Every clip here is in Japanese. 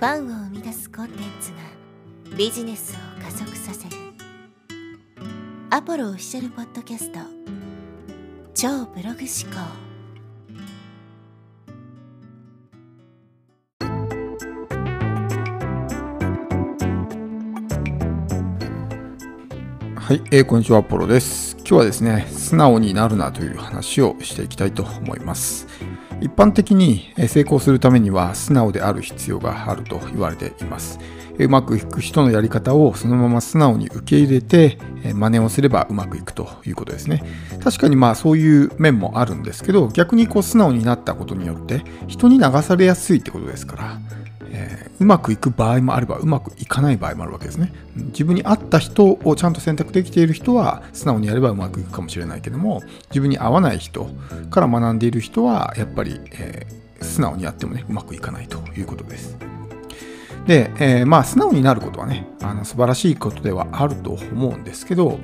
ファンを生み出すコンテンツがビジネスを加速させるアポロオフィシャルポッドキャスト超ブログ思考はい、えー、こんにちは、アポロです。今日はですね、素直になるなという話をしていきたいと思います。一般的に成功するためには素直である必要があると言われています。うまくいく人のやり方をそのまま素直に受け入れて真似をすればうまくいくということですね。確かにまあそういう面もあるんですけど逆にこう素直になったことによって人に流されやすいってことですからー、うまくいく場合もあればうまくいかない場合もあるわけですね。自分に合った人をちゃんと選択できている人は素直にやればうまくいくかもしれないけども自分に合わない人から学んでいる人はやっぱり、えー、素直にやってもねうまくいかないということです。で、えー、まあ素直になることはねあの素晴らしいことではあると思うんですけど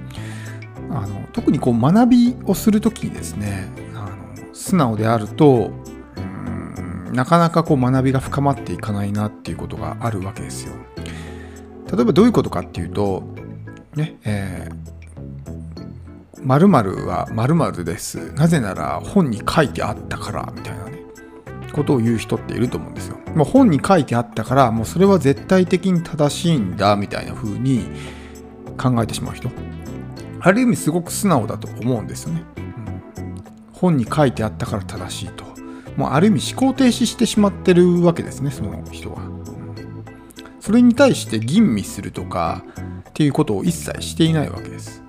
あの特にこう学びをするときにですねあの素直であるとなかなかこう学びが深まっていかないなっていうことがあるわけですよ。例えばどういうことかっていうと、ね、えー、〇〇は〇〇です。なぜなら本に書いてあったからみたいなね、ことを言う人っていると思うんですよ。もう本に書いてあったから、もうそれは絶対的に正しいんだみたいな風に考えてしまう人。ある意味すごく素直だと思うんですよね。うん、本に書いてあったから正しいと。もうある意味思考停止してしまってるわけですねその人は。それに対して吟味するとかっていうことを一切していないわけです。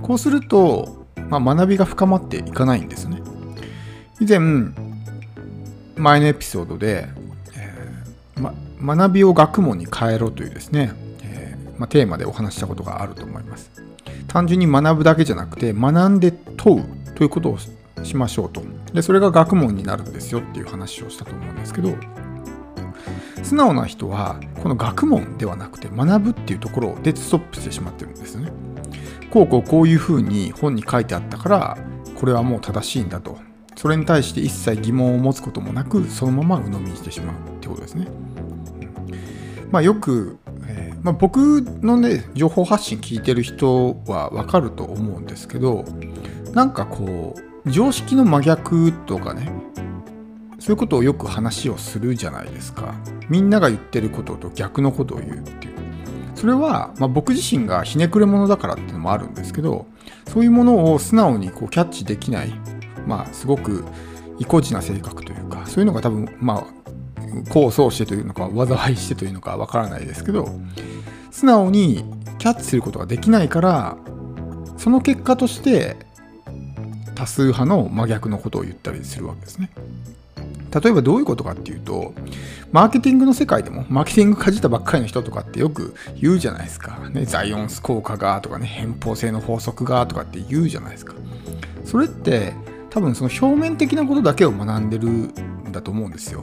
こうすると、まあ、学びが深まっていかないんですね。以前前のエピソードで、えーま、学びを学問に変えろというですね、えー、まテーマでお話したことがあると思います。単純に学ぶだけじゃなくて学んで問うということをしましょうと。で、それが学問になるんですよっていう話をしたと思うんですけど、素直な人はこの学問ではなくて学ぶっていうところでストップしてしまってるんですね。こうこうこういうふうに本に書いてあったからこれはもう正しいんだと。それに対して一切疑問を持つこともなくそのまま鵜呑みにしてしまうってことですね。まあ、よく、えー、まあ、僕のね情報発信聞いてる人はわかると思うんですけどなんかこう常識の真逆とかねそういうことをよく話をするじゃないですか。みんなが言ってることと逆のことを言うっていう。それは、まあ、僕自身がひねくれ者だからっていうのもあるんですけどそういうものを素直にこうキャッチできないまあすごく意固地な性格というかそういうのが多分まあ功を奏してというのか災いしてというのかわからないですけど素直にキャッチすることができないからその結果として多数派の真逆のことを言ったりするわけですね。例えばどういうことかっていうと、マーケティングの世界でも、マーケティングかじったばっかりの人とかってよく言うじゃないですか。ね、ザイオンス効果がとかね、偏方性の法則がとかって言うじゃないですか。それって多分その表面的なことだけを学んでるんだと思うんですよ。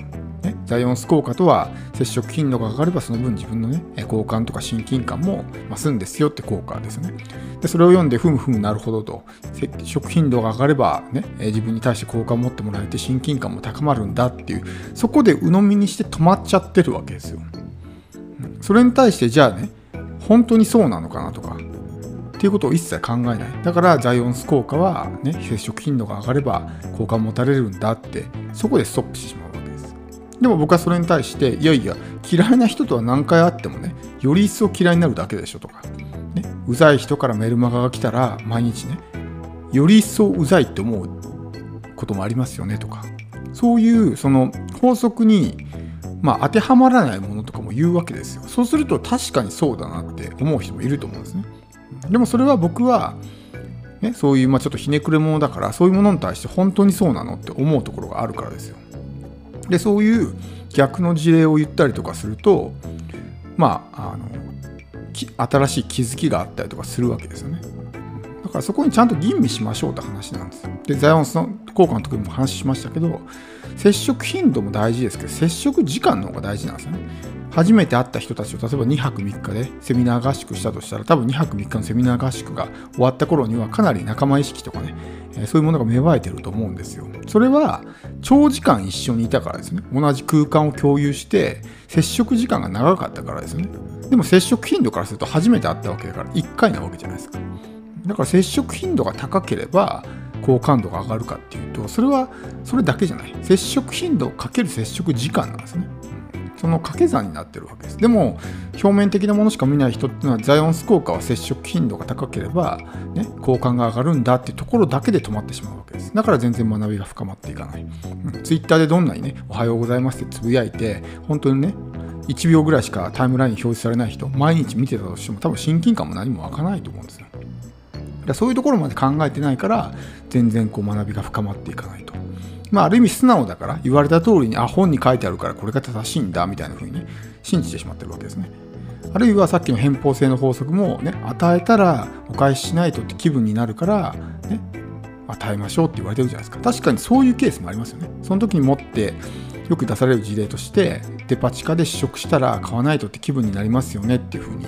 ザイオンス効果とは接触頻度が上がればその分自分のね好感とか親近感も増すんですよって効果ですね。でそれを読んでふむふむなるほどと接触頻度が上がればね自分に対して好感を持ってもらえて親近感も高まるんだっていうそこで鵜呑みにして止まっちゃってるわけですよ。それに対してじゃあね本当にそうなのかなとかっていうことを一切考えない。だからザイオンス効果はね接触頻度が上がれば好感持たれるんだってそこでストップしてしまう。でも僕はそれに対して、いやいや、嫌いな人とは何回会ってもね、より一層嫌いになるだけでしょとか、ね、うざい人からメルマガが来たら、毎日ね、より一層うざいって思うこともありますよねとか、そういうその法則に、まあ、当てはまらないものとかも言うわけですよ。そうすると確かにそうだなって思う人もいると思うんですね。でもそれは僕は、ね、そういう、まあ、ちょっとひねくれ者だからそういうものに対して本当にそうなのって思うところがあるからですよ。でそういう逆の事例を言ったりとかするとまああの新しい気づきがあったりとかするわけですよね。からそこにちゃんと吟味しましょうって話なんです。よでザイオンスの効果の時も話しましたけど接触頻度も大事ですけど接触時間の方が大事なんですよね。初めて会った人たちを例えば2泊3日でセミナー合宿したとしたら多分2泊3日のセミナー合宿が終わった頃にはかなり仲間意識とかね、そういうものが芽生えてると思うんですよ。それは長時間一緒にいたからですね。同じ空間を共有して接触時間が長かったからですよね。でも接触頻度からすると初めて会ったわけだから1回なわけじゃないですか。だから接触頻度が高ければ好感度が上がるかっていうとそれはそれだけじゃない接触頻度かける接触時間なんですねその掛け算になってるわけです。でも、表面的なものしか見ない人っていうのは、ザイオンス効果は接触頻度が高ければ、ね、好感が上がるんだっていうところだけで止まってしまうわけです。だから全然学びが深まっていかない。うん、ツイッターでどんなにね、おはようございますってつぶやいて、本当にね、1秒ぐらいしかタイムラインに表示されない人、毎日見てたとしても、多分親近感も何も湧かないと思うんですよ。だそういうところまで考えてないから、全然こう学びが深まっていかないと。まあ、ある意味素直だから言われた通りにあ本に書いてあるからこれが正しいんだみたいな風に信じてしまってるわけですね。あるいはさっきの偏方性の法則もね与えたらお返ししないとって気分になるからね与えましょうって言われてるじゃないですか確かにそういうケースもありますよねその時に持ってよく出される事例としてデパ地下で試食したら買わないとって気分になりますよねっていう風に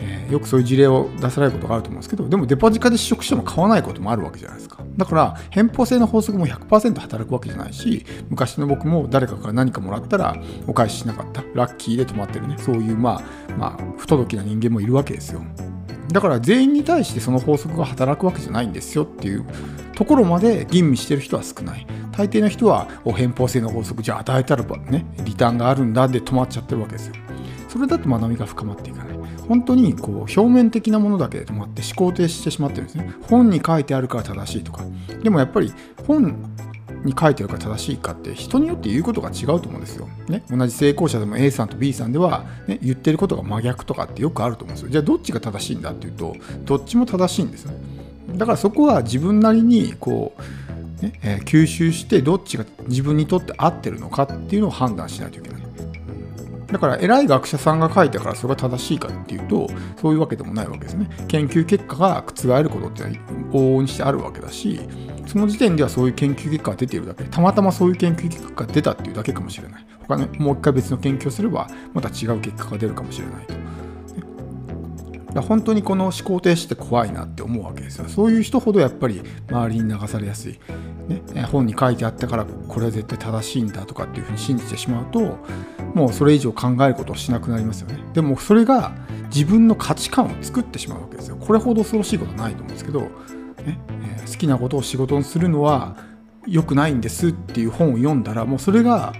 えー、よくそういう事例を出されることがあると思うんですけどでもデパ地下で試食しても買わないこともあるわけじゃないですか。だから偏方性の法則も100%働くわけじゃないし昔の僕も誰かから何かもらったらお返ししなかった。ラッキーで止まってるね。そういうまあまあ不届きな人間もいるわけですよ。だから全員に対してその法則が働くわけじゃないんですよっていうところまで吟味してる人は少ない。大抵の人はお偏方性の法則じゃあ与えたらばねリターンがあるんだで止まっちゃってるわけですよ。それだと学びが深まっていかない。本当にこう表面的なものだけで止まって思考停止してしまってるんですね。本に書いてあるから正しいとか。でもやっぱり本に書いてあるから正しいかって人によって言うことが違うと思うんですよ。ね、同じ成功者でも A さんと B さんでは、ね、言ってることが真逆とかってよくあると思うんですよ。じゃあどっちが正しいんだっていうとどっちも正しいんですね。だからそこは自分なりにこう、ねえー、吸収してどっちが自分にとって合ってるのかっていうのを判断しないといけない。だから偉い学者さんが書いたからそれが正しいかっていうとそういうわけでもないわけですね。研究結果が覆ることって往々にしてあるわけだしその時点ではそういう研究結果が出ているだけたまたまそういう研究結果が出たっていうだけかもしれない。他のもう一回別の研究をすればまた違う結果が出るかもしれないと。本当にこの思考停止って怖いなって思うわけですよ。そういう人ほどやっぱり周りに流されやすい。ね、本に書いてあったからこれは絶対正しいんだとかっていうふうに信じてしまうともうそれ以上考えることをしなくなりますよね。でもそれが自分の価値観を作ってしまうわけですよ。これほど恐ろしいことはないと思うんですけど、ねえ、好きなことを仕事にするのは良くないんですっていう本を読んだらもうそれが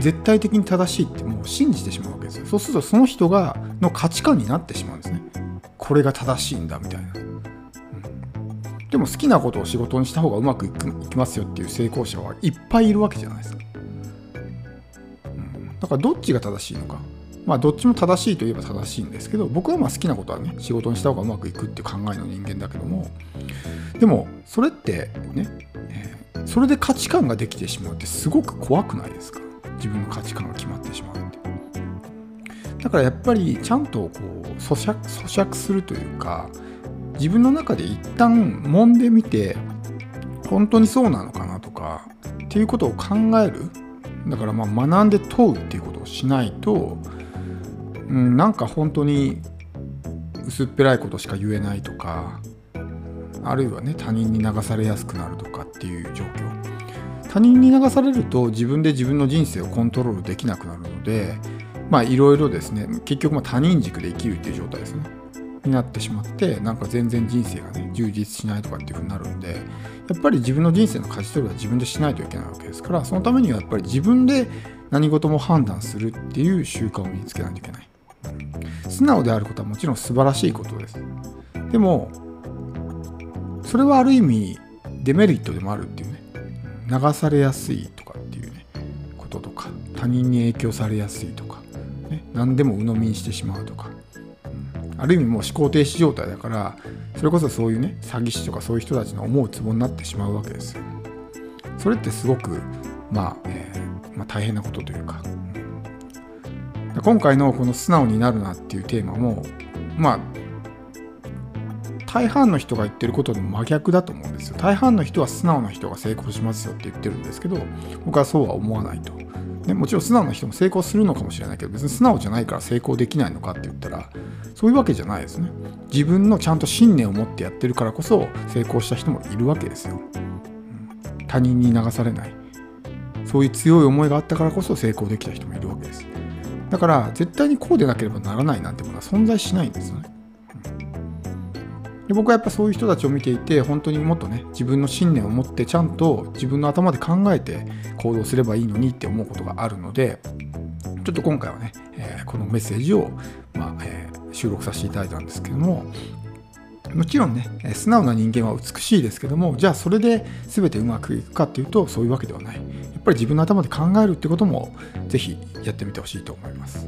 絶対的に正しいってもう信じてしまうわけですよ。そうするとその人がの価値観になってしまうんですね。これが正しいんだみたいな。でも好きなことを仕事にした方がうまくいきますよっていう成功者はいっぱいいるわけじゃないですか。うんだからどっちが正しいのか。まあどっちも正しいといえば正しいんですけど僕はまあ好きなことはね仕事にした方がうまくいくっていう考えの人間だけどもでもそれってね、え、それで価値観ができてしまうってすごく怖くないですか？自分の価値観が決まってしまうってだからやっぱりちゃんとこう咀嚼咀嚼するというか自分の中で一旦揉んでみて本当にそうなのかなとかっていうことを考える。だからまあ学んで問うっていうことをしないと、うん、なんか本当に薄っぺらいことしか言えないとかあるいはね他人に流されやすくなるとかっていう状況。他人に流されると自分で自分の人生をコントロールできなくなるのでまあいろいろですね。結局ま他人軸で生きるっていう状態ですね。になってしまってなんか全然人生がね充実しないとかっていうふうになるんでやっぱり自分の人生の舵取りは自分でしないといけないわけですからそのためにはやっぱり自分で何事も判断するっていう習慣を身につけないといけない。素直であることはもちろん素晴らしいことです。でもそれはある意味デメリットでもあるっていうね流されやすいとかっていうねこととか他人に影響されやすいとか、ね、何でも鵜呑みにしてしまうとかある意味もう思考停止状態だからそれこそそういうね詐欺師とかそういう人たちの思うツボになってしまうわけですよ。それってすごくまあ、えー、まあ、大変なことというか、今回のこの「素直になるな」っていうテーマもまあ大半の人が言ってることの真逆だと思うんですよ。大半の人は素直な人が成功しますよって言ってるんですけど僕はそうは思わないと。でもちろん素直な人も成功するのかもしれないけど別に素直じゃないから成功できないのかって言ったらそういうわけじゃないですね。自分のちゃんと信念を持ってやってるからこそ成功した人もいるわけですよ、他人に流されない。そういう強い思いがあったからこそ成功できた人もいるわけです。だから絶対にこうでなければならないなんてものは存在しないんですよね。で僕はやっぱそういう人たちを見ていて本当にもっとね自分の信念を持ってちゃんと自分の頭で考えて行動すればいいのにって思うことがあるのでちょっと今回はね、えー、このメッセージを、まあえー、収録させていただいたんですけどももちろんね素直な人間は美しいですけどもじゃあそれで全てうまくいくかっていうとそういうわけではないやっぱり自分の頭で考えるってこともぜひやってみてほしいと思います。